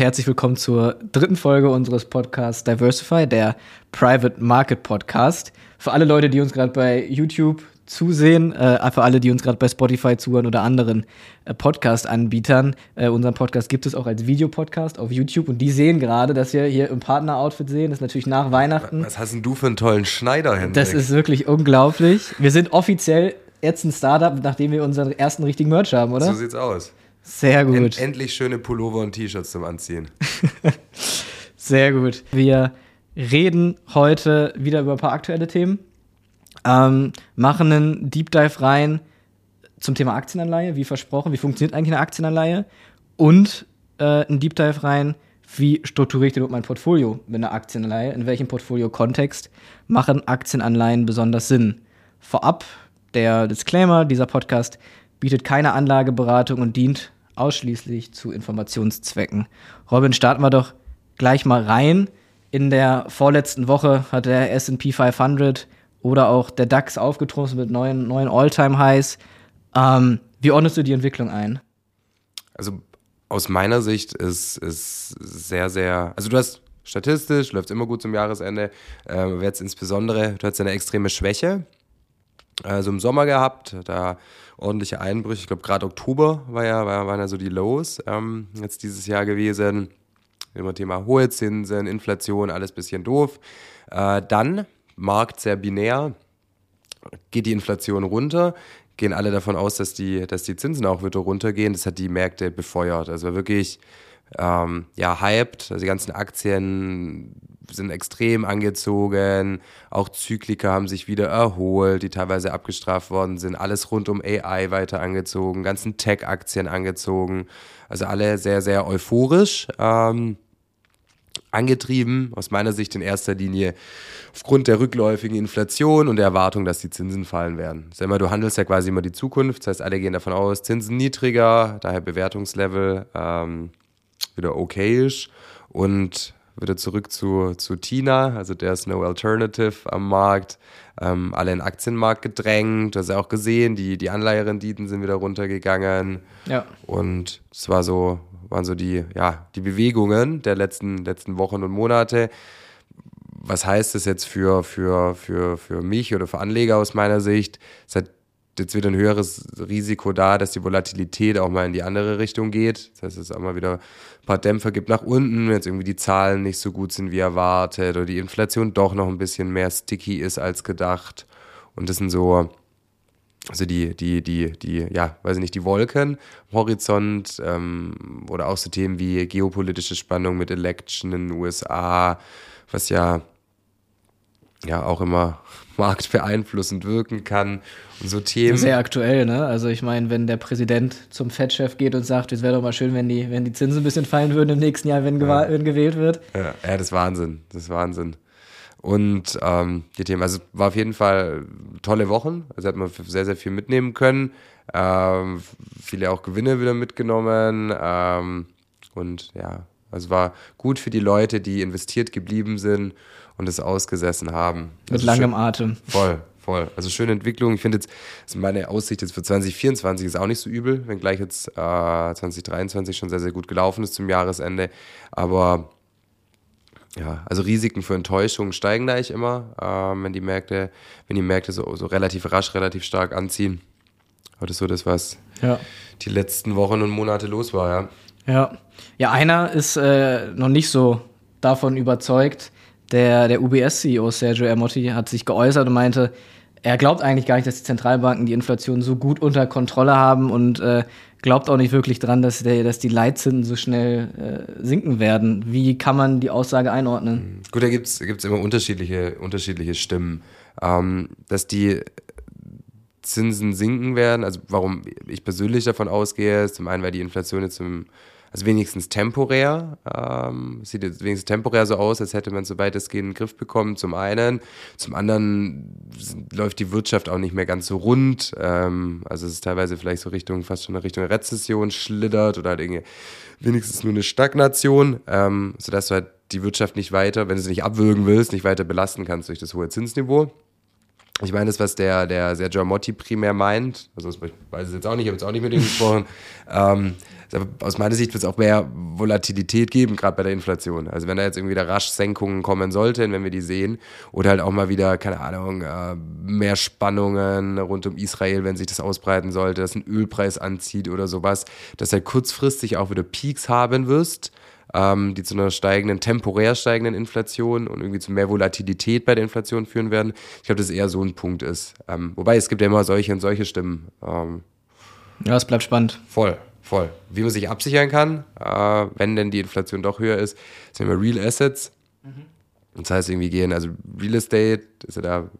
Herzlich willkommen zur dritten Folge unseres Podcasts Diversify, der Private Market Podcast. Für alle Leute, die uns gerade bei YouTube zusehen, äh, für alle, die uns gerade bei Spotify zuhören oder anderen äh, Podcast-Anbietern. Äh, unseren Podcast gibt es auch als Videopodcast auf YouTube und die sehen gerade, dass wir hier im Partner-Outfit sehen. Das ist natürlich nach Weihnachten. Was hast denn du für einen tollen Schneider, Hendrik? Das ist wirklich unglaublich. Wir sind offiziell jetzt ein Startup, nachdem wir unseren ersten richtigen Merch haben, oder? So sieht's aus. Sehr gut. End, endlich schöne Pullover und T-Shirts zum Anziehen. Sehr gut. Wir reden heute wieder über ein paar aktuelle Themen. Ähm, machen einen Deep Dive rein zum Thema Aktienanleihe, wie versprochen. Wie funktioniert eigentlich eine Aktienanleihe? Und äh, einen Deep Dive rein, wie strukturiere ich denn mein Portfolio mit einer Aktienanleihe? In welchem Portfolio-Kontext machen Aktienanleihen besonders Sinn? Vorab der Disclaimer: dieser Podcast bietet keine Anlageberatung und dient ausschließlich zu Informationszwecken. Robin, starten wir doch gleich mal rein. In der vorletzten Woche hat der SP 500 oder auch der DAX aufgetroffen mit neuen, neuen All-Time-Highs. Ähm, wie ordnest du die Entwicklung ein? Also aus meiner Sicht ist es sehr, sehr, also du hast statistisch, läuft immer gut zum Jahresende, äh, jetzt insbesondere, du hast eine extreme Schwäche, also im Sommer gehabt, da ordentliche Einbrüche. Ich glaube, gerade Oktober war ja, war, waren ja so die Lows ähm, jetzt dieses Jahr gewesen. Immer Thema hohe Zinsen, Inflation, alles bisschen doof. Äh, dann, Markt sehr binär, geht die Inflation runter, gehen alle davon aus, dass die, dass die Zinsen auch wieder runtergehen. Das hat die Märkte befeuert. Also wirklich ähm, ja, hyped. Also die ganzen Aktien sind extrem angezogen. Auch Zyklika haben sich wieder erholt, die teilweise abgestraft worden sind. Alles rund um AI weiter angezogen, ganzen Tech-Aktien angezogen. Also alle sehr, sehr euphorisch. Ähm, angetrieben, aus meiner Sicht in erster Linie aufgrund der rückläufigen Inflation und der Erwartung, dass die Zinsen fallen werden. Sag mal, du handelst ja quasi immer die Zukunft, das heißt, alle gehen davon aus, Zinsen niedriger, daher Bewertungslevel ähm, wieder okayisch und wieder zurück zu, zu Tina, also der ist no alternative am Markt. Ähm, alle in den Aktienmarkt gedrängt, das hast du auch gesehen, die, die Anleiherenditen sind wieder runtergegangen. Ja. Und es war so, waren so die, ja, die Bewegungen der letzten, letzten Wochen und Monate. Was heißt das jetzt für, für, für, für mich oder für Anleger aus meiner Sicht? Es hat jetzt wieder ein höheres Risiko da, dass die Volatilität auch mal in die andere Richtung geht. Das heißt, es auch mal wieder ein paar Dämpfer gibt nach unten, wenn jetzt irgendwie die Zahlen nicht so gut sind wie erwartet oder die Inflation doch noch ein bisschen mehr sticky ist als gedacht. Und das sind so, also die, die, die, die, ja, weiß ich nicht, die Wolken Horizont ähm, oder auch so Themen wie geopolitische Spannung mit Election in den USA, was ja ja auch immer marktbeeinflussend wirken kann und so Themen. Sehr aktuell, ne? Also ich meine, wenn der Präsident zum Fed-Chef geht und sagt, es wäre doch mal schön, wenn die, wenn die Zinsen ein bisschen fallen würden im nächsten Jahr, wenn, ja. wenn gewählt wird. Ja, ja, das ist Wahnsinn. Das ist Wahnsinn. Und ähm, die Themen, also war auf jeden Fall tolle Wochen. Also hat man sehr, sehr viel mitnehmen können. Ähm, viele auch Gewinne wieder mitgenommen. Ähm, und ja, also war gut für die Leute, die investiert geblieben sind und es ausgesessen haben. Mit also langem schön, Atem. Voll, voll. Also schöne Entwicklung. Ich finde jetzt, also meine Aussicht jetzt für 2024 ist auch nicht so übel, wenngleich jetzt äh, 2023 schon sehr, sehr gut gelaufen ist zum Jahresende. Aber ja, also Risiken für Enttäuschungen steigen da eigentlich immer, äh, wenn die Märkte, wenn die Märkte so, so relativ rasch, relativ stark anziehen. Aber das ist so das, was ja. die letzten Wochen und Monate los war, ja. Ja. Ja, einer ist äh, noch nicht so davon überzeugt, der, der UBS-CEO Sergio Ermotti hat sich geäußert und meinte, er glaubt eigentlich gar nicht, dass die Zentralbanken die Inflation so gut unter Kontrolle haben und äh, glaubt auch nicht wirklich dran, dass, der, dass die Leitzinsen so schnell äh, sinken werden. Wie kann man die Aussage einordnen? Hm. Gut, da gibt es immer unterschiedliche, unterschiedliche Stimmen. Ähm, dass die Zinsen sinken werden, also warum ich persönlich davon ausgehe, ist zum einen, weil die Inflation jetzt im also wenigstens temporär. Ähm, sieht jetzt wenigstens temporär so aus, als hätte man so weitestgehend einen Griff bekommen, zum einen. Zum anderen läuft die Wirtschaft auch nicht mehr ganz so rund. Ähm, also es ist teilweise vielleicht so Richtung, fast schon eine Richtung Rezession schlittert oder halt irgendwie wenigstens nur eine Stagnation, ähm, sodass du halt die Wirtschaft nicht weiter, wenn du sie nicht abwürgen willst, nicht weiter belasten kannst durch das hohe Zinsniveau. Ich meine, das, was der, der Sergio Motti primär meint, also ich weiß es jetzt auch nicht, ich habe jetzt auch nicht mit ihm gesprochen, ähm, aus meiner Sicht wird es auch mehr Volatilität geben, gerade bei der Inflation. Also wenn da jetzt irgendwie wieder rasch Senkungen kommen sollten, wenn wir die sehen, oder halt auch mal wieder, keine Ahnung, äh, mehr Spannungen rund um Israel, wenn sich das ausbreiten sollte, dass ein Ölpreis anzieht oder sowas, dass halt kurzfristig auch wieder Peaks haben wirst ähm, die zu einer steigenden, temporär steigenden Inflation und irgendwie zu mehr Volatilität bei der Inflation führen werden. Ich glaube, dass eher so ein Punkt ist. Ähm, wobei es gibt ja immer solche und solche Stimmen. Ähm, ja, es bleibt spannend. Voll, voll. Wie man sich absichern kann, äh, wenn denn die Inflation doch höher ist, sind immer Real Assets. Mhm. Das heißt, irgendwie gehen, also Real Estate ist ja da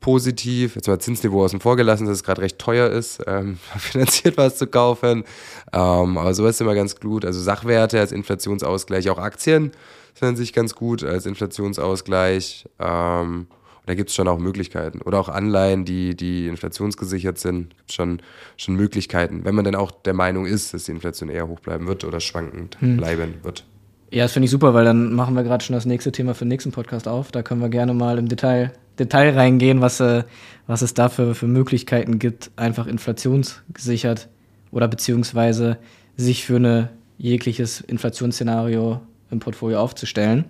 positiv. Jetzt mal Zinsniveau außen vor gelassen, dass es gerade recht teuer ist, ähm, finanziert was zu kaufen. Ähm, aber sowas ist immer ganz gut. Also Sachwerte als Inflationsausgleich, auch Aktien sind an sich ganz gut als Inflationsausgleich. Ähm, da gibt es schon auch Möglichkeiten. Oder auch Anleihen, die, die inflationsgesichert sind, gibt schon, schon Möglichkeiten, wenn man dann auch der Meinung ist, dass die Inflation eher hoch bleiben wird oder schwankend hm. bleiben wird. Ja, das finde ich super, weil dann machen wir gerade schon das nächste Thema für den nächsten Podcast auf. Da können wir gerne mal im Detail Detail reingehen, was, äh, was es da für, Möglichkeiten gibt, einfach inflationsgesichert oder beziehungsweise sich für ein jegliches Inflationsszenario im Portfolio aufzustellen.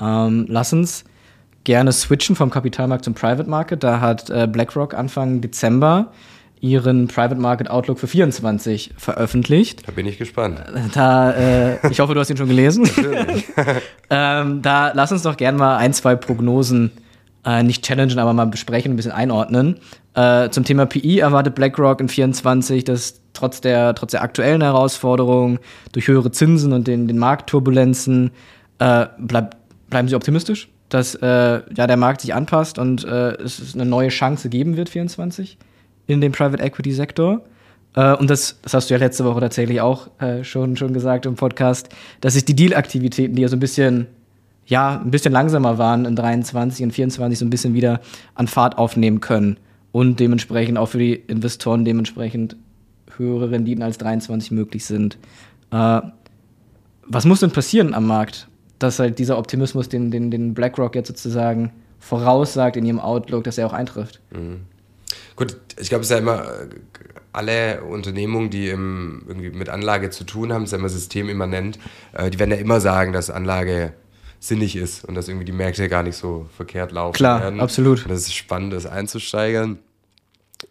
Ähm, lass uns gerne switchen vom Kapitalmarkt zum Private Market. Da hat äh, BlackRock Anfang Dezember ihren Private Market Outlook für 24 veröffentlicht. Da bin ich gespannt. Da, äh, ich hoffe, du hast ihn schon gelesen. Ähm, da lass uns doch gerne mal ein, zwei Prognosen äh, nicht challengen, aber mal besprechen, ein bisschen einordnen. Äh, zum Thema PI erwartet BlackRock in 24, dass trotz der, trotz der aktuellen Herausforderungen durch höhere Zinsen und den, den Marktturbulenzen äh, bleib, bleiben Sie optimistisch, dass äh, ja, der Markt sich anpasst und äh, es eine neue Chance geben wird, 24, in dem Private Equity Sektor. Uh, und das, das hast du ja letzte Woche tatsächlich auch uh, schon, schon gesagt im Podcast, dass sich die Deal-Aktivitäten, die ja so ein bisschen ja, ein bisschen langsamer waren in 23 und 24 so ein bisschen wieder an Fahrt aufnehmen können und dementsprechend auch für die Investoren dementsprechend höhere Renditen als 23 möglich sind. Äh, was muss denn passieren am Markt, dass halt dieser Optimismus, den, den, den BlackRock jetzt sozusagen voraussagt in ihrem Outlook, dass er auch eintrifft? Mhm. Gut, ich glaube, es ist ja immer alle Unternehmungen, die im, irgendwie mit Anlage zu tun haben, ist ja immer systemimmanent, äh, die werden ja immer sagen, dass Anlage sinnig ist und dass irgendwie die Märkte gar nicht so verkehrt laufen Klar, werden. absolut. Und dass es spannend ist, einzusteigern.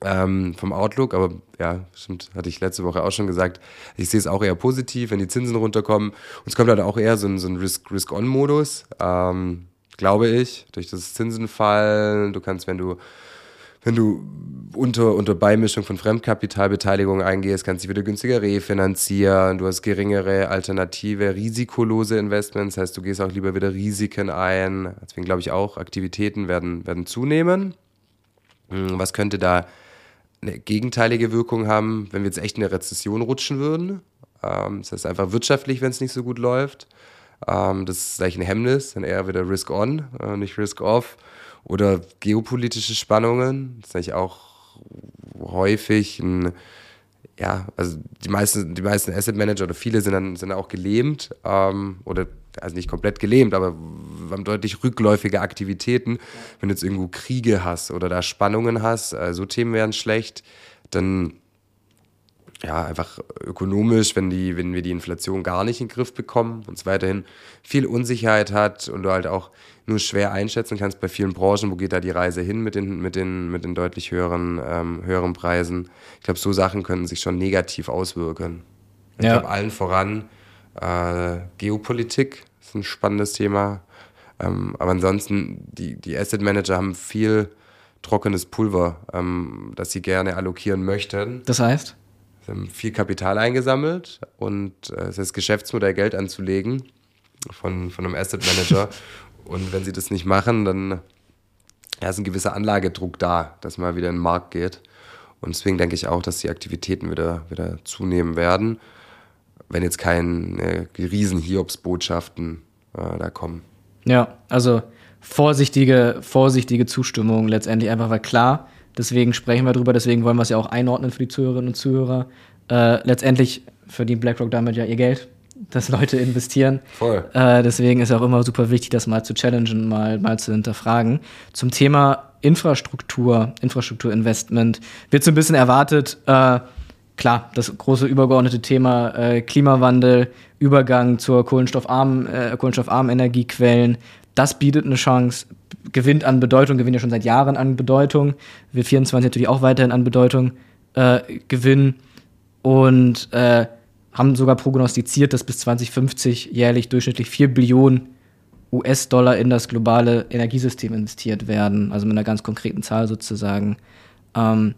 Ähm, vom Outlook, aber ja, stimmt, hatte ich letzte Woche auch schon gesagt. Ich sehe es auch eher positiv, wenn die Zinsen runterkommen. Und es kommt halt auch eher so ein, so ein Risk-On-Modus, Risk ähm, glaube ich, durch das Zinsen fallen. Du kannst, wenn du wenn du unter, unter Beimischung von Fremdkapitalbeteiligung eingehst, kannst du dich wieder günstiger refinanzieren, du hast geringere alternative, risikolose Investments, das heißt, du gehst auch lieber wieder Risiken ein. Deswegen glaube ich auch, Aktivitäten werden, werden zunehmen. Hm, was könnte da eine gegenteilige Wirkung haben, wenn wir jetzt echt in eine Rezession rutschen würden? Ähm, das heißt einfach wirtschaftlich, wenn es nicht so gut läuft. Ähm, das ist gleich ein Hemmnis, dann eher wieder Risk-On, äh, nicht Risk-Off. Oder geopolitische Spannungen, das ist eigentlich auch häufig ein, ja, also die meisten, die meisten Asset Manager oder viele sind dann, sind dann auch gelähmt ähm, oder also nicht komplett gelähmt, aber haben deutlich rückläufige Aktivitäten. Wenn du jetzt irgendwo Kriege hast oder da Spannungen hast, äh, so Themen wären schlecht, dann ja, einfach ökonomisch, wenn, die, wenn wir die Inflation gar nicht in den Griff bekommen und es weiterhin viel Unsicherheit hat und du halt auch nur schwer einschätzen kannst bei vielen Branchen, wo geht da die Reise hin mit den, mit den, mit den deutlich höheren, ähm, höheren Preisen. Ich glaube, so Sachen könnten sich schon negativ auswirken. Ich ja. glaube, allen voran äh, Geopolitik ist ein spannendes Thema. Ähm, aber ansonsten, die, die Asset Manager haben viel trockenes Pulver, ähm, das sie gerne allokieren möchten. Das heißt? Haben viel Kapital eingesammelt und äh, es ist das Geschäftsmodell Geld anzulegen von, von einem Asset Manager. und wenn sie das nicht machen, dann ja, ist ein gewisser Anlagedruck da, dass man wieder in den Markt geht. Und deswegen denke ich auch, dass die Aktivitäten wieder, wieder zunehmen werden, wenn jetzt keine äh, riesen Hiobsbotschaften äh, da kommen. Ja, also vorsichtige, vorsichtige Zustimmung letztendlich einfach, weil klar, Deswegen sprechen wir darüber, deswegen wollen wir es ja auch einordnen für die Zuhörerinnen und Zuhörer. Äh, letztendlich verdient BlackRock damit ja ihr Geld. dass Leute investieren. Voll. Äh, deswegen ist auch immer super wichtig, das mal zu challengen, mal, mal zu hinterfragen. Zum Thema Infrastruktur, Infrastrukturinvestment wird so ein bisschen erwartet, äh, klar, das große übergeordnete Thema äh, Klimawandel, Übergang zur kohlenstoffarmen, äh, kohlenstoffarmen Energiequellen, das bietet eine Chance, gewinnt an Bedeutung, gewinnt ja schon seit Jahren an Bedeutung, wird 24 natürlich auch weiterhin an Bedeutung äh, gewinnen und äh, haben sogar prognostiziert, dass bis 2050 jährlich durchschnittlich 4 Billionen US-Dollar in das globale Energiesystem investiert werden, also mit einer ganz konkreten Zahl sozusagen. Ähm,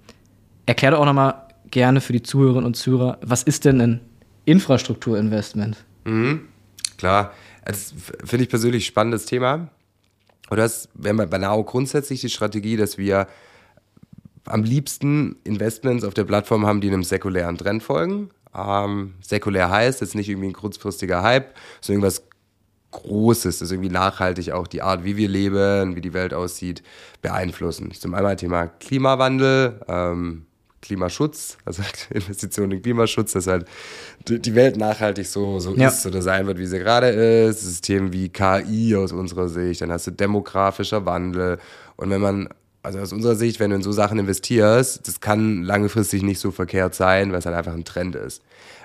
erklär doch auch nochmal gerne für die Zuhörerinnen und Zuhörer, was ist denn ein Infrastrukturinvestment? Mhm, klar, das finde ich persönlich spannendes Thema. Und das wäre bei Now grundsätzlich die Strategie, dass wir am liebsten Investments auf der Plattform haben, die einem säkulären Trend folgen. Ähm, säkulär heißt jetzt nicht irgendwie ein kurzfristiger Hype, sondern irgendwas Großes, das irgendwie nachhaltig auch die Art, wie wir leben, wie die Welt aussieht, beeinflussen. Zum einen Thema Klimawandel, ähm, Klimaschutz, also Investitionen in Klimaschutz, dass halt die Welt nachhaltig so, so ja. ist oder sein wird, wie sie gerade ist. System wie KI aus unserer Sicht, dann hast du demografischer Wandel. Und wenn man, also aus unserer Sicht, wenn du in so Sachen investierst, das kann langfristig nicht so verkehrt sein, weil es halt einfach ein Trend ist.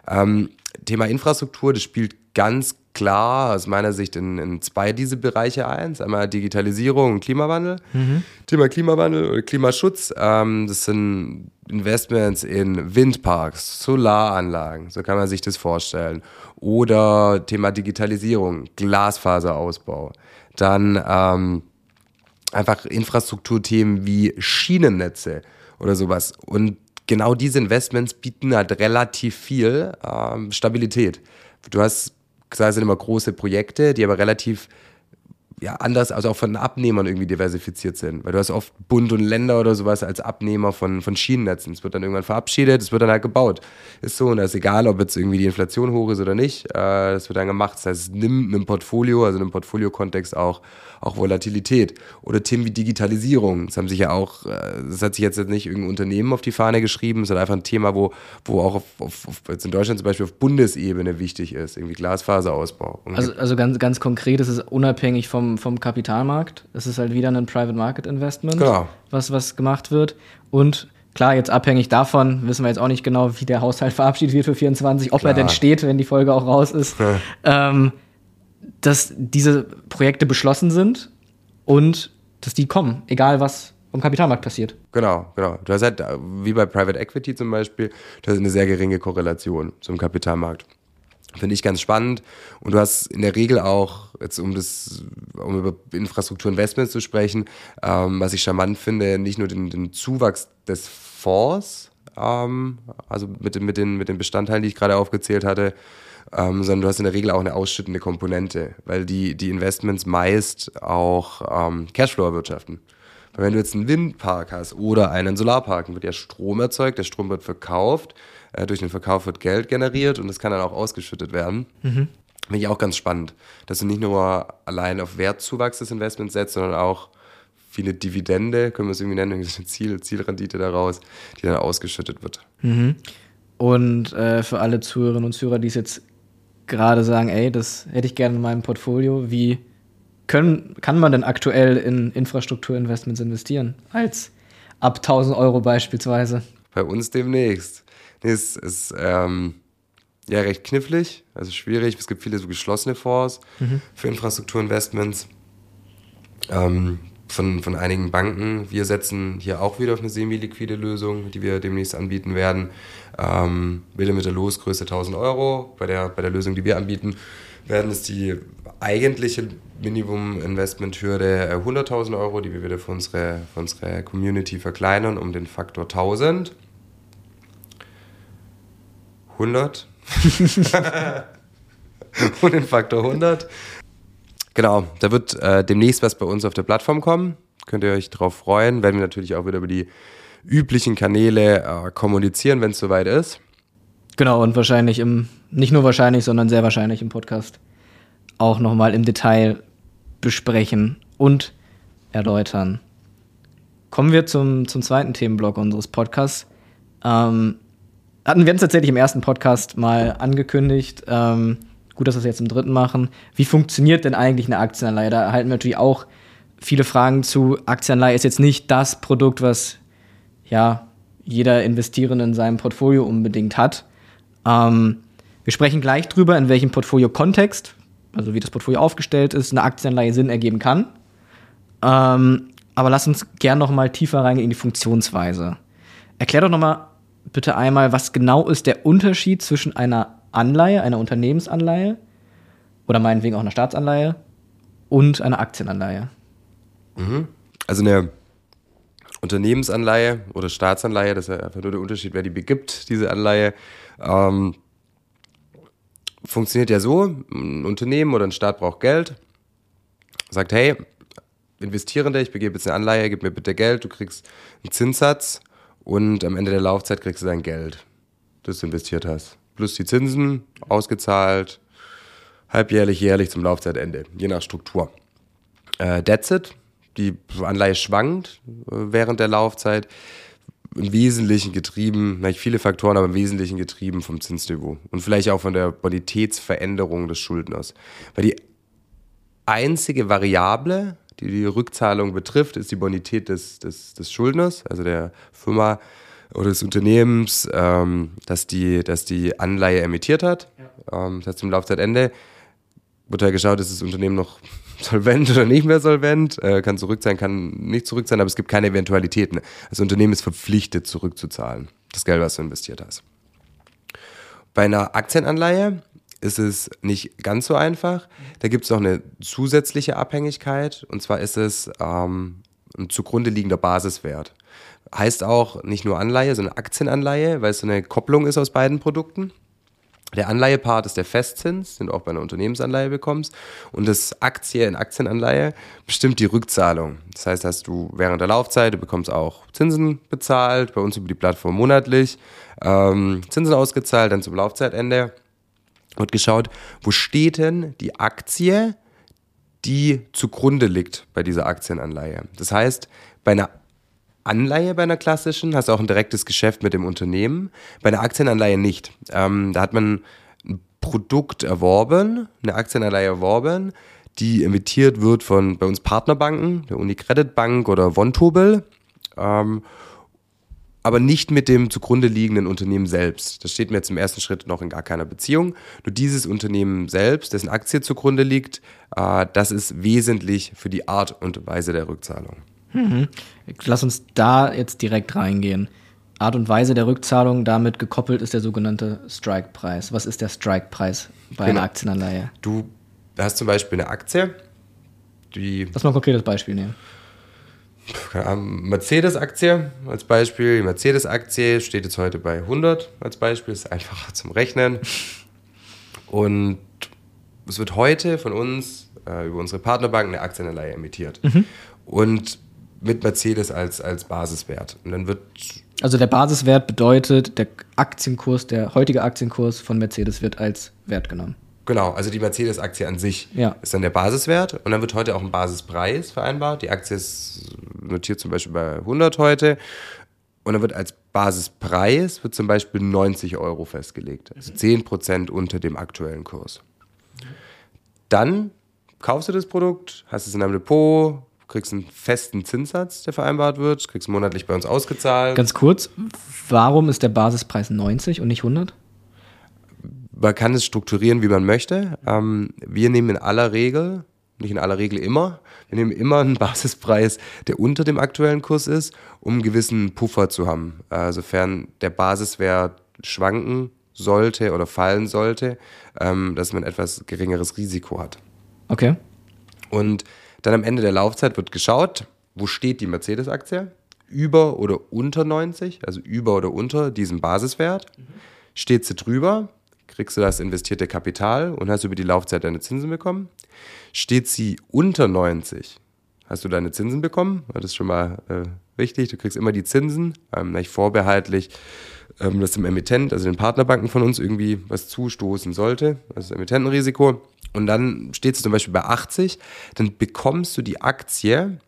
Ähm, Thema Infrastruktur, das spielt ganz klar aus meiner Sicht in, in zwei diese Bereiche ein. Einmal Digitalisierung und Klimawandel. Mhm. Thema Klimawandel oder Klimaschutz, ähm, das sind Investments in Windparks, Solaranlagen, so kann man sich das vorstellen. Oder Thema Digitalisierung, Glasfaserausbau. Dann ähm, einfach Infrastrukturthemen wie Schienennetze oder sowas. Und genau diese Investments bieten halt relativ viel ähm, Stabilität. Du hast klar sind immer große Projekte, die aber relativ ja, anders, also auch von Abnehmern irgendwie diversifiziert sind. Weil du hast oft Bund und Länder oder sowas als Abnehmer von, von Schienennetzen. Es wird dann irgendwann verabschiedet, es wird dann halt gebaut. Ist so und da ist egal, ob jetzt irgendwie die Inflation hoch ist oder nicht. Äh, das wird dann gemacht. Das heißt, es nimmt einem Portfolio, also einem Portfolio-Kontext auch auch Volatilität. Oder Themen wie Digitalisierung. Das haben sich ja auch, äh, das hat sich jetzt nicht irgendein Unternehmen auf die Fahne geschrieben, sondern einfach ein Thema, wo, wo auch auf, auf, auf jetzt in Deutschland zum Beispiel auf Bundesebene wichtig ist, irgendwie Glasfaserausbau. Also, also ganz, ganz konkret, es ist unabhängig vom, vom Kapitalmarkt. Es ist halt wieder ein Private Market Investment, genau. was, was gemacht wird. Und Klar, jetzt abhängig davon wissen wir jetzt auch nicht genau, wie der Haushalt verabschiedet wird für 24, ob Klar. er denn steht, wenn die Folge auch raus ist. ähm, dass diese Projekte beschlossen sind und dass die kommen, egal was vom Kapitalmarkt passiert. Genau, genau. Du hast halt, wie bei Private Equity zum Beispiel, du hast eine sehr geringe Korrelation zum Kapitalmarkt. Finde ich ganz spannend. Und du hast in der Regel auch, jetzt um das, um über Infrastrukturinvestments zu sprechen, ähm, was ich charmant finde, nicht nur den, den Zuwachs des Fonds, ähm, also mit, mit, den, mit den Bestandteilen, die ich gerade aufgezählt hatte, ähm, sondern du hast in der Regel auch eine ausschüttende Komponente, weil die, die Investments meist auch ähm, Cashflow erwirtschaften. Weil wenn du jetzt einen Windpark hast oder einen Solarpark, dann wird ja Strom erzeugt, der Strom wird verkauft, äh, durch den Verkauf wird Geld generiert und das kann dann auch ausgeschüttet werden. Mhm. Finde ich auch ganz spannend, dass du nicht nur allein auf Wertzuwachs des Investments setzt, sondern auch wie eine Dividende, können wir es irgendwie nennen, eine Ziel, Zielrendite daraus, die dann ausgeschüttet wird. Mhm. Und äh, für alle Zuhörerinnen und Zuhörer, die es jetzt gerade sagen, ey, das hätte ich gerne in meinem Portfolio. Wie können, kann man denn aktuell in Infrastrukturinvestments investieren? Als ab 1000 Euro beispielsweise. Bei uns demnächst. Nee, es ist ähm, ja recht knifflig, also schwierig. Es gibt viele so geschlossene Fonds mhm. für Infrastrukturinvestments. Ähm, von, von einigen Banken. Wir setzen hier auch wieder auf eine semi-liquide Lösung, die wir demnächst anbieten werden. Ähm, wieder mit der Losgröße 1000 Euro. Bei der, bei der Lösung, die wir anbieten, werden es die eigentliche Minimum-Investment-Hürde 100.000 äh, Euro, die wir wieder für unsere, für unsere Community verkleinern, um den Faktor 1000. 100. und den Faktor 100. Genau, da wird äh, demnächst was bei uns auf der Plattform kommen. Könnt ihr euch darauf freuen. Werden wir natürlich auch wieder über die üblichen Kanäle äh, kommunizieren, wenn es soweit ist. Genau, und wahrscheinlich im, nicht nur wahrscheinlich, sondern sehr wahrscheinlich im Podcast auch nochmal im Detail besprechen und erläutern. Kommen wir zum, zum zweiten Themenblock unseres Podcasts. Ähm, hatten wir uns tatsächlich im ersten Podcast mal angekündigt, ähm, gut, dass wir es jetzt im dritten machen. Wie funktioniert denn eigentlich eine Aktienanleihe? Da erhalten wir natürlich auch viele Fragen zu. Aktienanleihe ist jetzt nicht das Produkt, was ja jeder Investierende in seinem Portfolio unbedingt hat. Ähm, wir sprechen gleich drüber, in welchem Portfolio-Kontext, also wie das Portfolio aufgestellt ist, eine Aktienanleihe Sinn ergeben kann. Ähm, aber lass uns gern noch mal tiefer reingehen in die Funktionsweise. Erklär doch noch mal bitte einmal, was genau ist der Unterschied zwischen einer Anleihe, einer Unternehmensanleihe oder meinetwegen auch einer Staatsanleihe und einer Aktienanleihe? Mhm. Also eine Unternehmensanleihe oder Staatsanleihe, das ist einfach nur der Unterschied, wer die begibt, diese Anleihe, ähm, funktioniert ja so, ein Unternehmen oder ein Staat braucht Geld, sagt, hey, Investierende, ich begebe jetzt eine Anleihe, gib mir bitte Geld, du kriegst einen Zinssatz und am Ende der Laufzeit kriegst du dein Geld, das du investiert hast. Plus die Zinsen, ausgezahlt, halbjährlich, jährlich zum Laufzeitende, je nach Struktur. Äh, that's it. Die Anleihe schwankt äh, während der Laufzeit. Im Wesentlichen getrieben, vielleicht viele Faktoren, aber im Wesentlichen getrieben vom Zinsniveau und vielleicht auch von der Bonitätsveränderung des Schuldners. Weil die einzige Variable, die die Rückzahlung betrifft, ist die Bonität des, des, des Schuldners, also der Firma oder des Unternehmens, ähm, das, die, das die Anleihe emittiert hat. Ja. Ähm, das heißt, zum Laufzeitende wird ja geschaut, ist das Unternehmen noch solvent oder nicht mehr solvent, äh, kann zurück sein, kann nicht zurück sein, aber es gibt keine Eventualitäten. Das Unternehmen ist verpflichtet, zurückzuzahlen, das Geld, was du investiert hast. Bei einer Aktienanleihe ist es nicht ganz so einfach. Da gibt es noch eine zusätzliche Abhängigkeit und zwar ist es ähm, ein zugrunde liegender Basiswert. Heißt auch nicht nur Anleihe, sondern Aktienanleihe, weil es so eine Kopplung ist aus beiden Produkten. Der Anleihepart ist der Festzins, den du auch bei einer Unternehmensanleihe bekommst. Und das Aktie in Aktienanleihe bestimmt die Rückzahlung. Das heißt, hast du während der Laufzeit, du bekommst auch Zinsen bezahlt, bei uns über die Plattform monatlich, ähm, Zinsen ausgezahlt, dann zum Laufzeitende wird geschaut, wo steht denn die Aktie, die zugrunde liegt bei dieser Aktienanleihe. Das heißt, bei einer Anleihe bei einer klassischen, hast du auch ein direktes Geschäft mit dem Unternehmen. Bei einer Aktienanleihe nicht. Ähm, da hat man ein Produkt erworben, eine Aktienanleihe erworben, die emittiert wird von bei uns Partnerbanken, der Unicredit Bank oder Vontobel. Ähm, aber nicht mit dem zugrunde liegenden Unternehmen selbst. Das steht mir jetzt im ersten Schritt noch in gar keiner Beziehung. Nur dieses Unternehmen selbst, dessen Aktie zugrunde liegt, äh, das ist wesentlich für die Art und Weise der Rückzahlung. Mhm. Lass uns da jetzt direkt reingehen. Art und Weise der Rückzahlung, damit gekoppelt ist der sogenannte Strike-Preis. Was ist der Strike-Preis bei genau. einer Aktienanleihe? Du hast zum Beispiel eine Aktie, die. Lass mal ein konkretes Beispiel nehmen. Mercedes-Aktie als Beispiel. Die Mercedes-Aktie steht jetzt heute bei 100 als Beispiel, ist einfacher zum Rechnen. Und es wird heute von uns äh, über unsere Partnerbank eine Aktienanleihe emittiert. Mhm. Und mit Mercedes als, als Basiswert. Und dann wird. Also der Basiswert bedeutet, der Aktienkurs, der heutige Aktienkurs von Mercedes wird als Wert genommen. Genau, also die Mercedes-Aktie an sich ja. ist dann der Basiswert und dann wird heute auch ein Basispreis vereinbart. Die Aktie ist notiert zum Beispiel bei 100 heute und dann wird als Basispreis wird zum Beispiel 90 Euro festgelegt, also 10 Prozent unter dem aktuellen Kurs. Dann kaufst du das Produkt, hast es in deinem Depot, kriegst einen festen Zinssatz, der vereinbart wird, kriegst monatlich bei uns ausgezahlt. Ganz kurz, warum ist der Basispreis 90 und nicht 100? Man kann es strukturieren, wie man möchte. Ähm, wir nehmen in aller Regel, nicht in aller Regel immer, wir nehmen immer einen Basispreis, der unter dem aktuellen Kurs ist, um einen gewissen Puffer zu haben. Äh, sofern der Basiswert schwanken sollte oder fallen sollte, ähm, dass man etwas geringeres Risiko hat. Okay. Und dann am Ende der Laufzeit wird geschaut, wo steht die Mercedes-Aktie? Über oder unter 90, also über oder unter diesem Basiswert. Mhm. Steht sie drüber, kriegst du das investierte Kapital und hast über die Laufzeit deine Zinsen bekommen. Steht sie unter 90, hast du deine Zinsen bekommen. Das ist schon mal äh, wichtig. Du kriegst immer die Zinsen, ähm, nicht vorbehaltlich, ähm, dass dem Emittent, also den Partnerbanken von uns, irgendwie was zustoßen sollte. Das ist Emittentenrisiko und dann steht es zum Beispiel bei 80, dann bekommst du die Aktie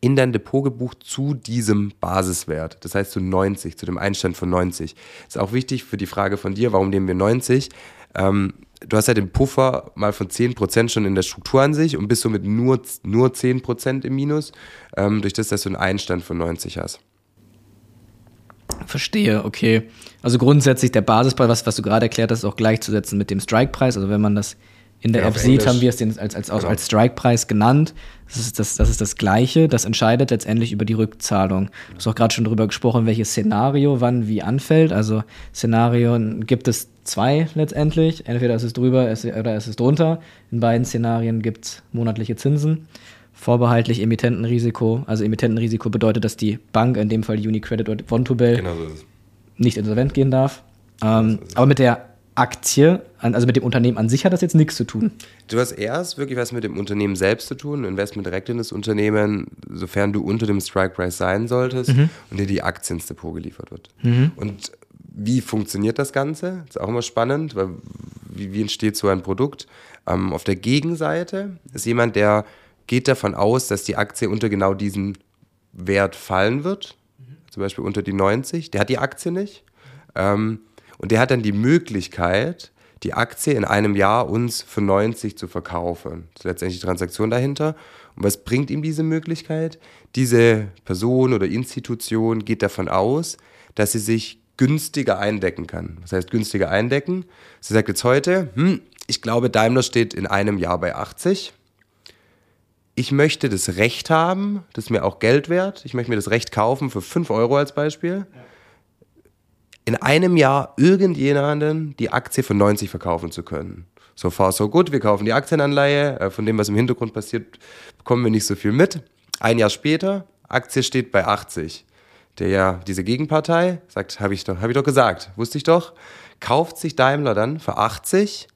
in dein Depot gebucht zu diesem Basiswert. Das heißt zu 90, zu dem Einstand von 90. Ist auch wichtig für die Frage von dir, warum nehmen wir 90? Ähm, du hast halt den Puffer mal von 10% schon in der Struktur an sich und bist somit nur, nur 10% im Minus, ähm, durch das, dass du einen Einstand von 90 hast. Verstehe, okay. Also grundsätzlich der Basispreis, was, was du gerade erklärt hast, auch gleichzusetzen mit dem Strikepreis. Also wenn man das in der ja, App sieht, haben wir es den als, als, genau. als Strike-Preis genannt. Das ist das, das ist das Gleiche. Das entscheidet letztendlich über die Rückzahlung. Du hast auch gerade schon darüber gesprochen, welches Szenario wann wie anfällt. Also Szenarien gibt es zwei letztendlich. Entweder ist es drüber oder ist es drunter. In beiden Szenarien gibt es monatliche Zinsen. Vorbehaltlich Emittentenrisiko. Also Emittentenrisiko bedeutet, dass die Bank, in dem Fall Unicredit oder Vontobel, genau so nicht insolvent gehen darf. Ähm, aber mit der Aktie, also mit dem Unternehmen an sich hat das jetzt nichts zu tun. Du hast erst wirklich was mit dem Unternehmen selbst zu tun, Investment direkt in das Unternehmen, sofern du unter dem Strike Price sein solltest mhm. und dir die Aktie ins Depot geliefert wird. Mhm. Und wie funktioniert das Ganze? Das ist auch immer spannend, weil wie, wie entsteht so ein Produkt? Ähm, auf der Gegenseite ist jemand, der geht davon aus, dass die Aktie unter genau diesen Wert fallen wird, mhm. zum Beispiel unter die 90. Der hat die Aktie nicht. Ähm, und der hat dann die Möglichkeit, die Aktie in einem Jahr uns für 90 zu verkaufen. Das ist letztendlich die Transaktion dahinter. Und was bringt ihm diese Möglichkeit? Diese Person oder Institution geht davon aus, dass sie sich günstiger eindecken kann. Was heißt günstiger eindecken? Sie sagt jetzt heute, hm, ich glaube, Daimler steht in einem Jahr bei 80. Ich möchte das Recht haben, das ist mir auch Geld wert. Ich möchte mir das Recht kaufen für 5 Euro als Beispiel. Ja in einem Jahr irgendjemanden die Aktie für 90 verkaufen zu können. So far, so gut. Wir kaufen die Aktienanleihe. Äh, von dem, was im Hintergrund passiert, bekommen wir nicht so viel mit. Ein Jahr später, Aktie steht bei 80. Der ja, diese Gegenpartei sagt, habe ich, doch, hab ich doch gesagt, wusste ich doch, kauft sich Daimler dann für 80,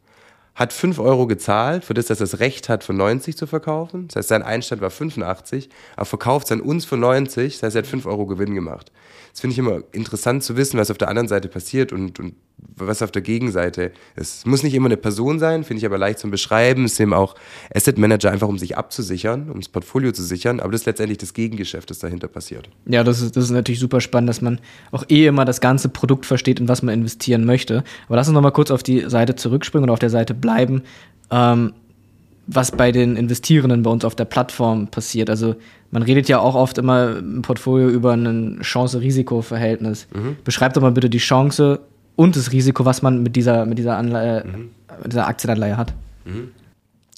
hat 5 Euro gezahlt, für das, dass er das Recht hat, für 90 zu verkaufen. Das heißt, sein Einstand war 85, aber verkauft es an uns für 90, das heißt, er hat 5 Euro Gewinn gemacht das finde ich immer interessant zu wissen, was auf der anderen Seite passiert und, und was auf der Gegenseite ist. Es muss nicht immer eine Person sein, finde ich aber leicht zum Beschreiben. Es ist eben auch Asset Manager einfach, um sich abzusichern, um das Portfolio zu sichern, aber das ist letztendlich das Gegengeschäft, das dahinter passiert. Ja, das ist, das ist natürlich super spannend, dass man auch eh immer das ganze Produkt versteht, in was man investieren möchte. Aber lass uns nochmal kurz auf die Seite zurückspringen und auf der Seite bleiben. Ähm, was bei den Investierenden bei uns auf der Plattform passiert. Also man redet ja auch oft immer im Portfolio über ein Chance-Risiko-Verhältnis. Mhm. Beschreib doch mal bitte die Chance und das Risiko, was man mit dieser, mit dieser, Anleihe, mhm. mit dieser Aktienanleihe hat. Mhm.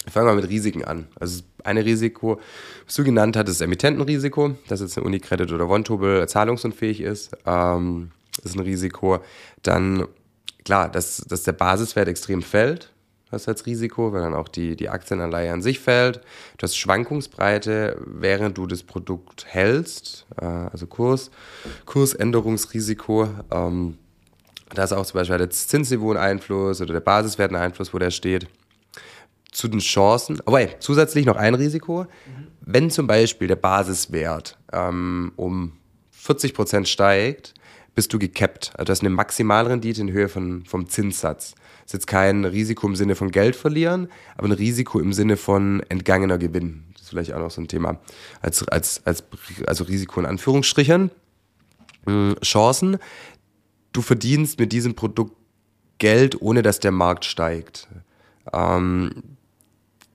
Ich fange mal mit Risiken an. Also eine Risiko, was du genannt hast, ist Emittentenrisiko, dass jetzt eine Unicredit oder Vontobel zahlungsunfähig ist. Ähm, ist ein Risiko. Dann, klar, dass, dass der Basiswert extrem fällt hast als Risiko, weil dann auch die, die Aktienanleihe an sich fällt. Du hast Schwankungsbreite, während du das Produkt hältst, äh, also Kurs, Kursänderungsrisiko. Ähm, da ist auch zum Beispiel das Zinsniveau einen Einfluss oder der Basiswert einen Einfluss, wo der steht. Zu den Chancen, aber hey, zusätzlich noch ein Risiko. Mhm. Wenn zum Beispiel der Basiswert ähm, um 40 Prozent steigt, bist du gekappt. Also du hast eine Maximalrendite in Höhe von, vom Zinssatz ist jetzt kein Risiko im Sinne von Geld verlieren, aber ein Risiko im Sinne von entgangener Gewinn. Das ist vielleicht auch noch so ein Thema. Als, als, als, also Risiko in Anführungsstrichen. Hm, Chancen. Du verdienst mit diesem Produkt Geld, ohne dass der Markt steigt. Ähm,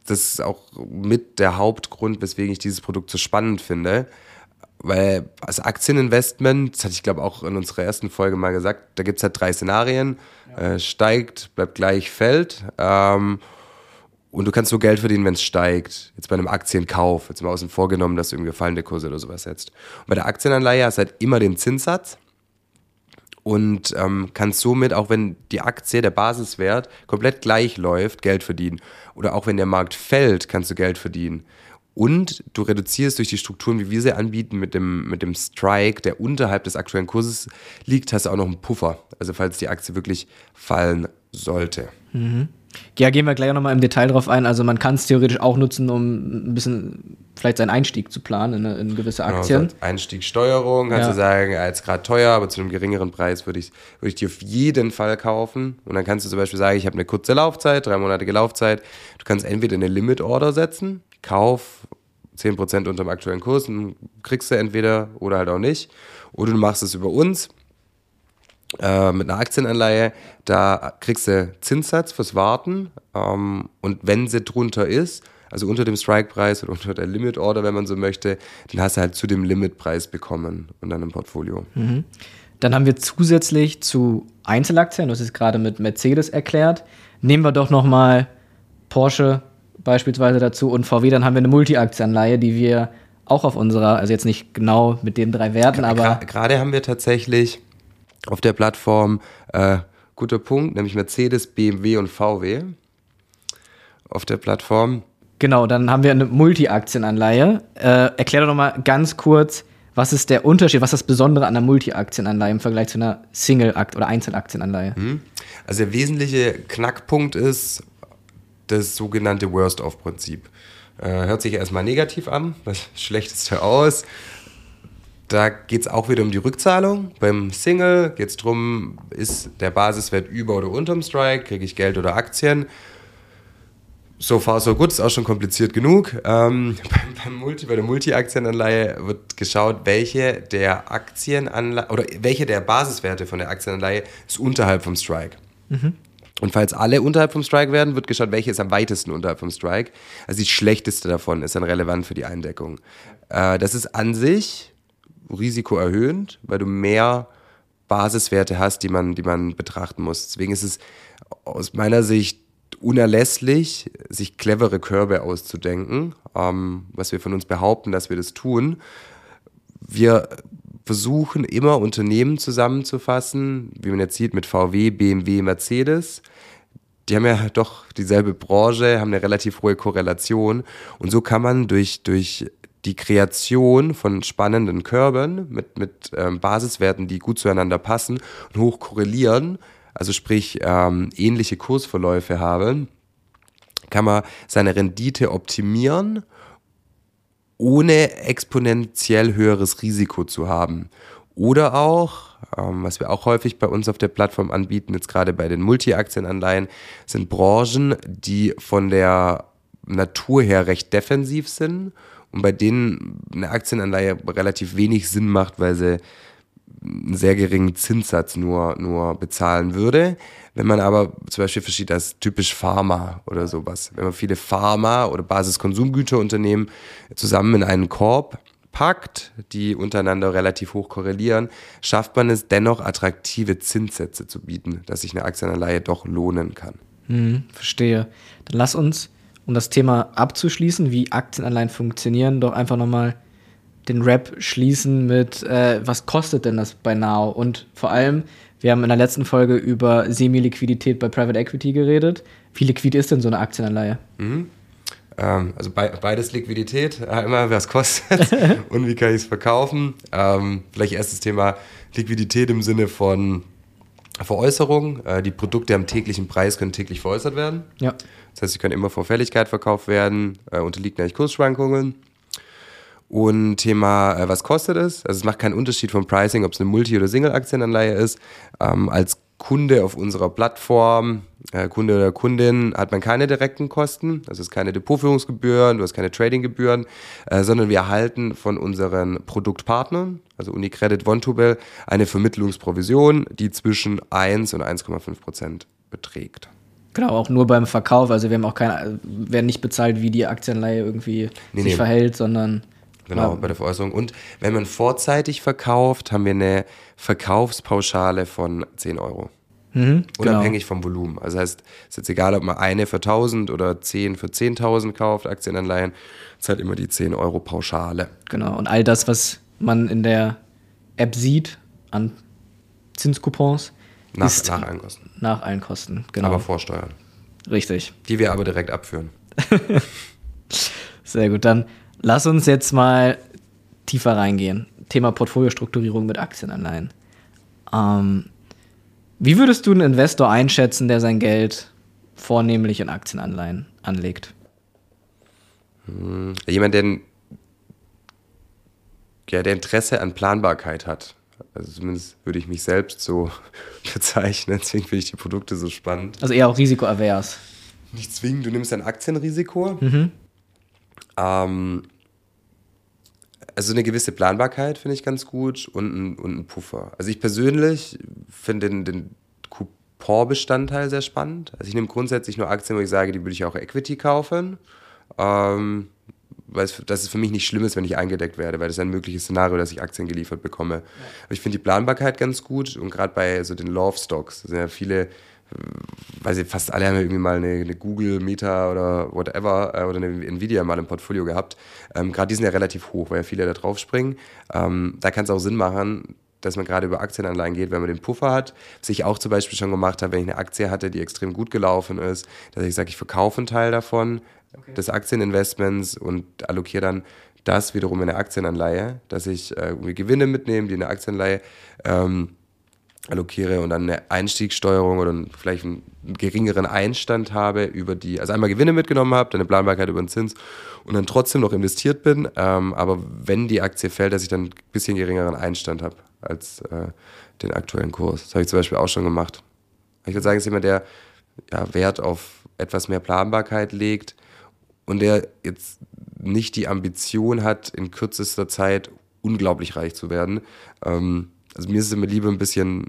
das ist auch mit der Hauptgrund, weswegen ich dieses Produkt so spannend finde. Weil als Aktieninvestment, das hatte ich glaube auch in unserer ersten Folge mal gesagt, da gibt es halt drei Szenarien. Ja. Äh, steigt, bleibt gleich, fällt. Ähm, und du kannst nur Geld verdienen, wenn es steigt. Jetzt bei einem Aktienkauf, jetzt mal außen vorgenommen, dass du irgendwie fallende Kurse oder sowas setzt. Und bei der Aktienanleihe hast du halt immer den Zinssatz und ähm, kannst somit, auch wenn die Aktie, der Basiswert, komplett gleich läuft, Geld verdienen. Oder auch wenn der Markt fällt, kannst du Geld verdienen. Und du reduzierst durch die Strukturen, wie wir sie anbieten, mit dem, mit dem Strike, der unterhalb des aktuellen Kurses liegt, hast du auch noch einen Puffer. Also falls die Aktie wirklich fallen sollte. Mhm. Ja, gehen wir gleich nochmal im Detail drauf ein. Also man kann es theoretisch auch nutzen, um ein bisschen vielleicht seinen Einstieg zu planen in, in gewisse genau, Aktien. Genau, so Einstiegssteuerung kannst ja. du sagen, als gerade teuer, aber zu einem geringeren Preis würde ich, würd ich die auf jeden Fall kaufen. Und dann kannst du zum Beispiel sagen, ich habe eine kurze Laufzeit, dreimonatige Laufzeit. Du kannst entweder eine Limit-Order setzen, Kauf 10% unter dem aktuellen Kurs, kriegst du entweder oder halt auch nicht. Oder du machst es über uns äh, mit einer Aktienanleihe, da kriegst du Zinssatz fürs Warten ähm, und wenn sie drunter ist, also unter dem Strike-Preis oder unter der Limit-Order, wenn man so möchte, dann hast du halt zu dem Limit-Preis bekommen und dann im Portfolio. Mhm. Dann haben wir zusätzlich zu Einzelaktien, hast es gerade mit Mercedes erklärt, nehmen wir doch nochmal Porsche beispielsweise dazu und VW, dann haben wir eine Multi-Aktienanleihe, die wir auch auf unserer, also jetzt nicht genau mit den drei Werten, aber. Gerade haben wir tatsächlich auf der Plattform, äh, guter Punkt, nämlich Mercedes, BMW und VW auf der Plattform. Genau, dann haben wir eine Multi-Aktienanleihe. Äh, erklär doch nochmal ganz kurz, was ist der Unterschied, was ist das Besondere an einer Multi-Aktienanleihe im Vergleich zu einer Single-Akt- oder Einzelaktienanleihe? Mhm. Also der wesentliche Knackpunkt ist das sogenannte Worst-of-Prinzip. Äh, hört sich erstmal negativ an, das Schlechteste aus. Da geht es auch wieder um die Rückzahlung. Beim Single geht es darum, ist der Basiswert über oder unterm Strike, kriege ich Geld oder Aktien. So far, so gut, ist auch schon kompliziert genug. Ähm, beim, beim Multi, bei der Multi-Aktienanleihe wird geschaut, welche der Aktienanleihe oder welche der Basiswerte von der Aktienanleihe ist unterhalb vom Strike. Mhm. Und falls alle unterhalb vom Strike werden, wird geschaut, welche ist am weitesten unterhalb vom Strike. Also die schlechteste davon ist dann relevant für die Eindeckung. Äh, das ist an sich risikoerhöhend, weil du mehr Basiswerte hast, die man, die man betrachten muss. Deswegen ist es aus meiner Sicht unerlässlich, sich clevere Körbe auszudenken, ähm, was wir von uns behaupten, dass wir das tun. Wir versuchen immer Unternehmen zusammenzufassen, wie man jetzt sieht mit VW, BMW, Mercedes. Die haben ja doch dieselbe Branche, haben eine relativ hohe Korrelation. Und so kann man durch, durch die Kreation von spannenden Körben mit, mit ähm, Basiswerten, die gut zueinander passen und hoch korrelieren, also sprich ähm, ähnliche Kursverläufe haben, kann man seine Rendite optimieren, ohne exponentiell höheres Risiko zu haben. Oder auch, ähm, was wir auch häufig bei uns auf der Plattform anbieten, jetzt gerade bei den Multi-Aktienanleihen, sind Branchen, die von der Natur her recht defensiv sind und bei denen eine Aktienanleihe relativ wenig Sinn macht, weil sie einen sehr geringen Zinssatz nur, nur bezahlen würde. Wenn man aber zum Beispiel versteht als typisch Pharma oder sowas, wenn man viele Pharma- oder Basiskonsumgüterunternehmen zusammen in einen Korb packt, die untereinander relativ hoch korrelieren, schafft man es dennoch attraktive Zinssätze zu bieten, dass sich eine Aktienanleihe doch lohnen kann. Hm, verstehe. Dann lass uns um das Thema abzuschließen, wie Aktienanleihen funktionieren, doch einfach nochmal den Rap schließen mit, äh, was kostet denn das bei Now? Und vor allem, wir haben in der letzten Folge über Semi-Liquidität bei Private Equity geredet. Wie liquid ist denn so eine Aktienanleihe? Mhm. Ähm, also be beides Liquidität, äh, immer was kostet und wie kann ich es verkaufen. Ähm, vielleicht erstes Thema Liquidität im Sinne von Veräußerung. Äh, die Produkte am täglichen Preis können täglich veräußert werden. Ja. Das heißt, sie können immer vor Fälligkeit verkauft werden, äh, unterliegt eigentlich Kursschwankungen. Und Thema, äh, was kostet es? Also es macht keinen Unterschied vom Pricing, ob es eine Multi- oder Single-Aktienanleihe ist. Ähm, als Kunde auf unserer Plattform, äh, Kunde oder Kundin, hat man keine direkten Kosten. Also es ist keine Depotführungsgebühren, du hast keine Tradinggebühren, äh, sondern wir erhalten von unseren Produktpartnern, also Unicredit, OneTubel, eine Vermittlungsprovision, die zwischen 1 und 1,5 Prozent beträgt. Genau, auch nur beim Verkauf. Also wir haben auch keine, werden nicht bezahlt, wie die Aktienleihe irgendwie nee, sich nee. verhält, sondern Genau, ja. bei der Veräußerung. Und wenn man vorzeitig verkauft, haben wir eine Verkaufspauschale von 10 Euro. Mhm, Unabhängig genau. vom Volumen. Also heißt, es ist jetzt egal, ob man eine für 1000 oder 10 für 10.000 kauft, Aktienanleihen, es hat immer die 10 Euro Pauschale. Genau, und all das, was man in der App sieht an Zinscoupons, nach, ist nach allen Kosten. Nach allen Kosten, genau. Aber vorsteuern. Richtig. Die wir aber direkt abführen. Sehr gut, dann lass uns jetzt mal tiefer reingehen. Thema Portfoliostrukturierung mit Aktienanleihen. Ähm, wie würdest du einen Investor einschätzen, der sein Geld vornehmlich in Aktienanleihen anlegt? Hm, jemand, der, ja, der Interesse an Planbarkeit hat. Also zumindest würde ich mich selbst so bezeichnen. Deswegen finde ich die Produkte so spannend. Also eher auch risikoavers. Nicht zwingend, du nimmst ein Aktienrisiko. Mhm. Ähm, Also eine gewisse Planbarkeit finde ich ganz gut und ein, und ein Puffer. Also ich persönlich finde den, den Coupon-Bestandteil sehr spannend. Also ich nehme grundsätzlich nur Aktien, wo ich sage, die würde ich auch Equity kaufen. Ähm, weil es, dass es für mich nicht schlimm ist, wenn ich eingedeckt werde, weil das ist ein mögliches Szenario, dass ich Aktien geliefert bekomme. Ja. Aber ich finde die Planbarkeit ganz gut und gerade bei so den Love Stocks, sind ja viele weiß ich, fast alle haben irgendwie mal eine, eine Google, Meta oder whatever äh, oder eine Nvidia mal im Portfolio gehabt. Ähm, gerade die sind ja relativ hoch, weil ja viele da drauf springen. Ähm, da kann es auch Sinn machen, dass man gerade über Aktienanleihen geht, wenn man den Puffer hat. Was ich auch zum Beispiel schon gemacht habe, wenn ich eine Aktie hatte, die extrem gut gelaufen ist, dass ich sage, ich verkaufe einen Teil davon, okay. des Aktieninvestments und allokiere dann das wiederum in eine Aktienanleihe, dass ich äh, Gewinne mitnehme, die in eine Aktienanleihe ähm, allokiere und dann eine Einstiegssteuerung oder vielleicht einen geringeren Einstand habe über die, also einmal Gewinne mitgenommen habe, dann eine Planbarkeit über den Zins und dann trotzdem noch investiert bin, ähm, aber wenn die Aktie fällt, dass ich dann ein bisschen geringeren Einstand habe als äh, den aktuellen Kurs. Das habe ich zum Beispiel auch schon gemacht. Ich würde sagen, es ist jemand, der ja, Wert auf etwas mehr Planbarkeit legt und der jetzt nicht die Ambition hat, in kürzester Zeit unglaublich reich zu werden. Ähm, also mir ist es immer lieber ein bisschen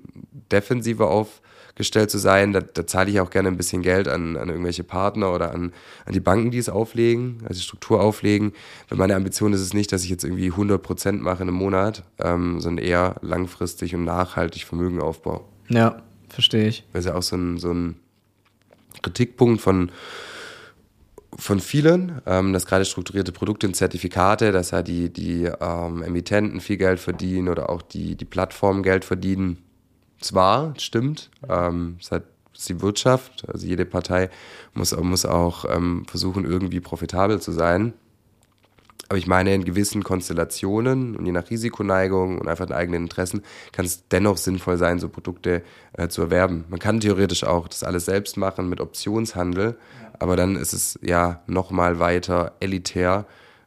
defensiver aufgestellt zu sein. Da, da zahle ich auch gerne ein bisschen Geld an, an irgendwelche Partner oder an, an die Banken, die es auflegen, also die Struktur auflegen. Weil meine Ambition ist es nicht, dass ich jetzt irgendwie 100 Prozent mache in einem Monat, ähm, sondern eher langfristig und nachhaltig Vermögen aufbaue. Ja, verstehe ich. Das ist ja auch so ein, so ein Kritikpunkt von von vielen, ähm, dass gerade strukturierte Produkte und Zertifikate, dass ja die, die ähm, Emittenten viel Geld verdienen oder auch die, die Plattformen Geld verdienen. Zwar, stimmt, ähm, es hat die Wirtschaft, also jede Partei muss, muss auch ähm, versuchen, irgendwie profitabel zu sein. Aber ich meine, in gewissen Konstellationen und je nach Risikoneigung und einfach den eigenen Interessen kann es dennoch sinnvoll sein, so Produkte äh, zu erwerben. Man kann theoretisch auch das alles selbst machen mit Optionshandel, aber dann ist es ja nochmal weiter elitär,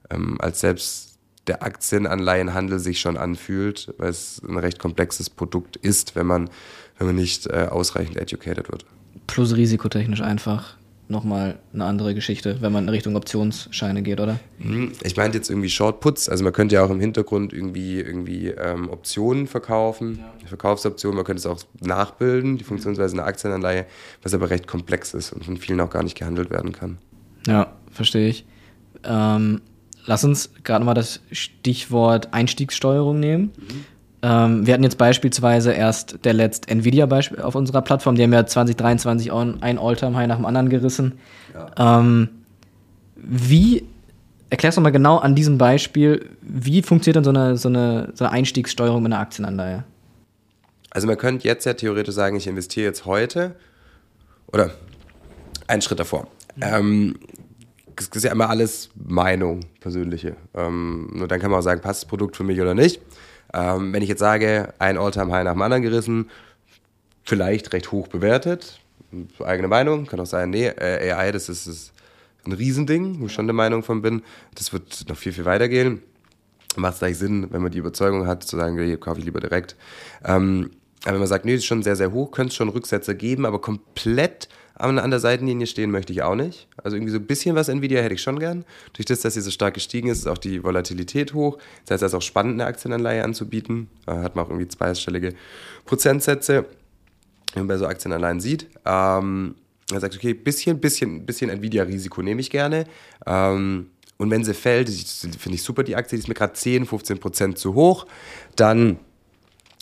ähm, als selbst der Aktienanleihenhandel sich schon anfühlt, weil es ein recht komplexes Produkt ist, wenn man, wenn man nicht äh, ausreichend educated wird. Plus risikotechnisch einfach nochmal eine andere Geschichte, wenn man in Richtung Optionsscheine geht, oder? Mhm. Ich meinte jetzt irgendwie Shortputs, also man könnte ja auch im Hintergrund irgendwie, irgendwie ähm, Optionen verkaufen, ja. Verkaufsoptionen, man könnte es auch nachbilden, die Funktionsweise einer Aktienanleihe, was aber recht komplex ist und von vielen auch gar nicht gehandelt werden kann. Ja, verstehe ich. Ähm, lass uns gerade mal das Stichwort Einstiegssteuerung nehmen. Mhm. Ähm, wir hatten jetzt beispielsweise erst der letzte Nvidia auf unserer Plattform, die haben ja 2023 ein All-Time-High nach dem anderen gerissen. Ja. Ähm, wie, erklärst du mal genau an diesem Beispiel, wie funktioniert denn so eine, so eine, so eine Einstiegssteuerung mit einer Aktienanleihe? Also man könnte jetzt ja theoretisch sagen, ich investiere jetzt heute oder einen Schritt davor. Mhm. Ähm, das ist ja immer alles Meinung, persönliche. Ähm, nur dann kann man auch sagen, passt das Produkt für mich oder nicht. Ähm, wenn ich jetzt sage, ein All-Time-High nach dem anderen gerissen, vielleicht recht hoch bewertet, eigene Meinung, kann auch sein, nee, äh, AI, das ist, ist ein Riesending, wo ich schon der Meinung von bin, das wird noch viel, viel weitergehen. Macht es gleich Sinn, wenn man die Überzeugung hat, zu sagen, nee, kaufe ich lieber direkt. Ähm, aber wenn man sagt, nee, das ist schon sehr, sehr hoch, könnte es schon Rücksätze geben, aber komplett an der Seitenlinie stehen möchte ich auch nicht. Also irgendwie so ein bisschen was Nvidia hätte ich schon gern. Durch das, dass sie so stark gestiegen ist, ist auch die Volatilität hoch. Das heißt, es ist auch spannend, eine Aktienanleihe anzubieten. Da hat man auch irgendwie zweistellige Prozentsätze, wenn man bei so Aktienanleihen sieht. Ähm, er sagt, okay, bisschen, bisschen, bisschen Nvidia-Risiko nehme ich gerne. Ähm, und wenn sie fällt, finde ich super, die Aktie, die ist mir gerade 10, 15 Prozent zu hoch, dann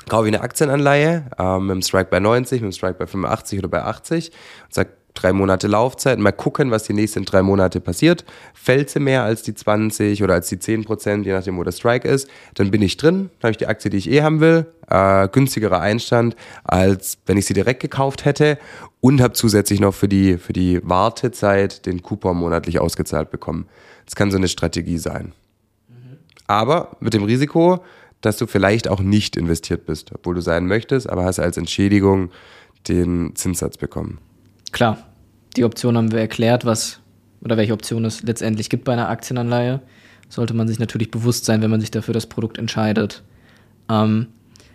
kaufe ich eine Aktienanleihe ähm, mit dem Strike bei 90, mit dem Strike bei 85 oder bei 80 und sage, drei Monate Laufzeit, mal gucken, was die nächsten drei Monate passiert. Fällt sie mehr als die 20 oder als die 10 Prozent, je nachdem, wo der Strike ist, dann bin ich drin, habe ich die Aktie, die ich eh haben will, äh, günstigerer Einstand, als wenn ich sie direkt gekauft hätte und habe zusätzlich noch für die, für die Wartezeit den Coupon monatlich ausgezahlt bekommen. Das kann so eine Strategie sein. Mhm. Aber mit dem Risiko, dass du vielleicht auch nicht investiert bist, obwohl du sein möchtest, aber hast als Entschädigung den Zinssatz bekommen. Klar, die Option haben wir erklärt, was oder welche Option es letztendlich gibt bei einer Aktienanleihe. Sollte man sich natürlich bewusst sein, wenn man sich dafür das Produkt entscheidet. Ähm,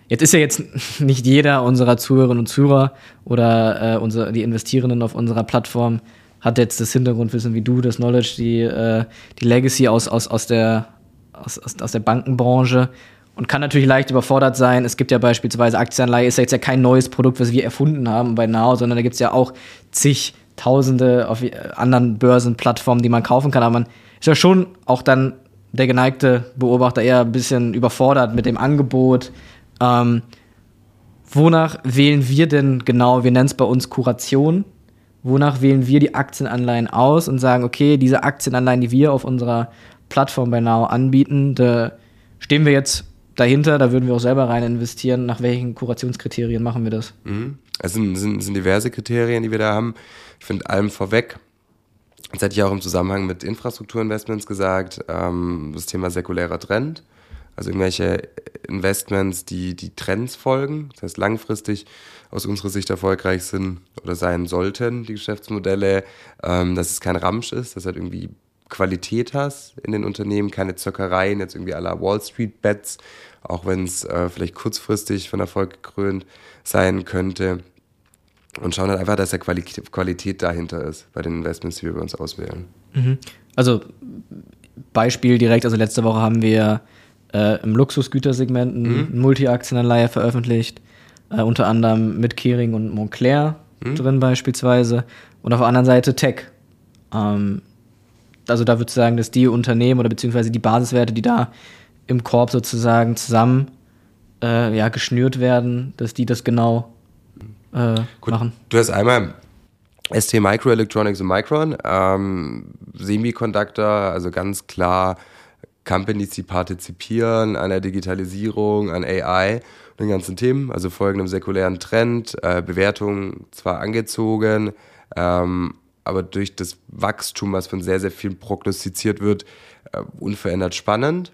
jetzt ist ja jetzt nicht jeder unserer Zuhörerinnen und Zuhörer oder äh, unsere, die Investierenden auf unserer Plattform hat jetzt das Hintergrundwissen wie du, das Knowledge, die, äh, die Legacy aus, aus, aus der aus, aus, aus der Bankenbranche und kann natürlich leicht überfordert sein. Es gibt ja beispielsweise Aktienanleihe, ist ja jetzt ja kein neues Produkt, was wir erfunden haben bei Now, sondern da gibt es ja auch zig Tausende auf anderen Börsenplattformen, die man kaufen kann. Aber man ist ja schon auch dann der geneigte Beobachter eher ein bisschen überfordert mit dem Angebot. Ähm, wonach wählen wir denn genau? Wir nennen es bei uns Kuration. Wonach wählen wir die Aktienanleihen aus und sagen, okay, diese Aktienanleihen, die wir auf unserer Plattform bei Now anbieten, da stehen wir jetzt dahinter, da würden wir auch selber rein investieren. Nach welchen Kurationskriterien machen wir das? Mhm. Es sind, sind, sind diverse Kriterien, die wir da haben. Ich finde allem vorweg, das hätte ich auch im Zusammenhang mit Infrastrukturinvestments gesagt, ähm, das Thema säkulärer Trend. Also irgendwelche Investments, die die Trends folgen, das heißt langfristig aus unserer Sicht erfolgreich sind oder sein sollten, die Geschäftsmodelle, ähm, dass es kein Ramsch ist, dass halt irgendwie Qualität hast in den Unternehmen, keine Zockereien, jetzt irgendwie aller Wall Street Bets, auch wenn es äh, vielleicht kurzfristig von Erfolg gekrönt sein könnte. Und schauen halt einfach, dass da Qualität, Qualität dahinter ist bei den Investments, die wir bei uns auswählen. Mhm. Also Beispiel direkt, also letzte Woche haben wir äh, im Luxusgütersegment mhm. eine Multi-Aktienanleihe veröffentlicht, äh, unter anderem mit Kering und Montclair mhm. drin beispielsweise und auf der anderen Seite Tech. Ähm, also da würde ich sagen, dass die Unternehmen oder beziehungsweise die Basiswerte, die da im Korb sozusagen zusammen äh, ja, geschnürt werden, dass die das genau äh, Gut, machen. Du hast einmal ST Microelectronics und Micron, ähm, Semiconductor, also ganz klar Companies, die partizipieren an der Digitalisierung, an AI und den ganzen Themen, also folgen einem säkulären Trend, äh, Bewertungen zwar angezogen, ähm, aber durch das Wachstum, was von sehr, sehr vielen prognostiziert wird, äh, unverändert spannend.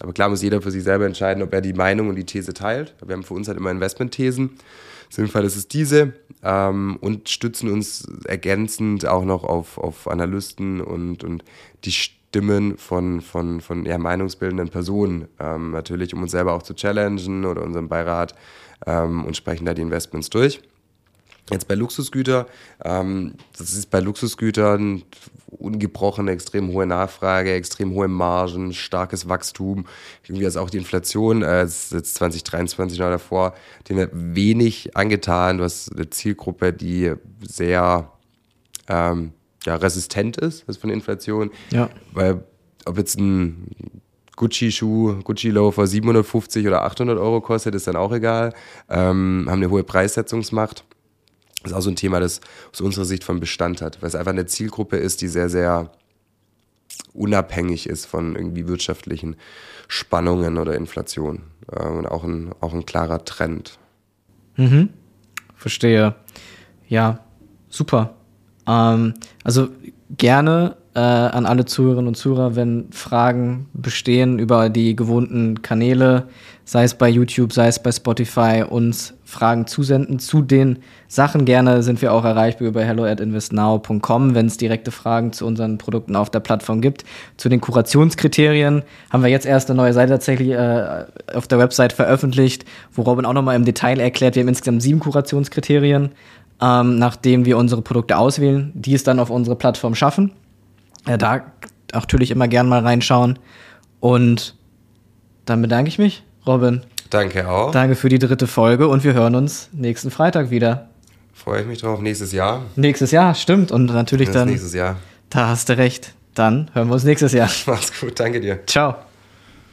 Aber klar muss jeder für sich selber entscheiden, ob er die Meinung und die These teilt. Wir haben für uns halt immer Investmentthesen. In dem Fall ist es diese ähm, und stützen uns ergänzend auch noch auf, auf Analysten und, und die Stimmen von, von, von ja, meinungsbildenden Personen, ähm, natürlich, um uns selber auch zu challengen oder unseren Beirat ähm, und sprechen da die Investments durch. Jetzt bei Luxusgütern, ähm, das ist bei Luxusgütern ungebrochene, extrem hohe Nachfrage, extrem hohe Margen, starkes Wachstum. Irgendwie ist auch die Inflation, äh, jetzt 2023 noch davor, wir wenig angetan. Du hast eine Zielgruppe, die sehr ähm, ja, resistent ist also von Inflation. Ja. Weil ob jetzt ein Gucci-Schuh, Gucci-Loafer 750 oder 800 Euro kostet, ist dann auch egal. Ähm, haben eine hohe Preissetzungsmacht. Das ist auch so ein Thema, das aus unserer Sicht von Bestand hat, weil es einfach eine Zielgruppe ist, die sehr, sehr unabhängig ist von irgendwie wirtschaftlichen Spannungen oder Inflation. Äh, und auch ein, auch ein klarer Trend. Mhm. Verstehe. Ja, super. Ähm, also gerne äh, an alle Zuhörerinnen und Zuhörer, wenn Fragen bestehen über die gewohnten Kanäle, sei es bei YouTube, sei es bei Spotify, uns Fragen zusenden zu den Sachen. Gerne sind wir auch erreichbar über hello at investnow.com, wenn es direkte Fragen zu unseren Produkten auf der Plattform gibt. Zu den Kurationskriterien haben wir jetzt erst eine neue Seite tatsächlich äh, auf der Website veröffentlicht, wo Robin auch nochmal im Detail erklärt. Wir haben insgesamt sieben Kurationskriterien, ähm, nachdem wir unsere Produkte auswählen, die es dann auf unsere Plattform schaffen. Äh, da natürlich immer gern mal reinschauen. Und dann bedanke ich mich, Robin. Danke auch. Danke für die dritte Folge und wir hören uns nächsten Freitag wieder. Freue ich mich drauf. Nächstes Jahr. Nächstes Jahr, stimmt. Und natürlich dann. Nächstes Jahr. Da hast du recht. Dann hören wir uns nächstes Jahr. Mach's gut. Danke dir. Ciao.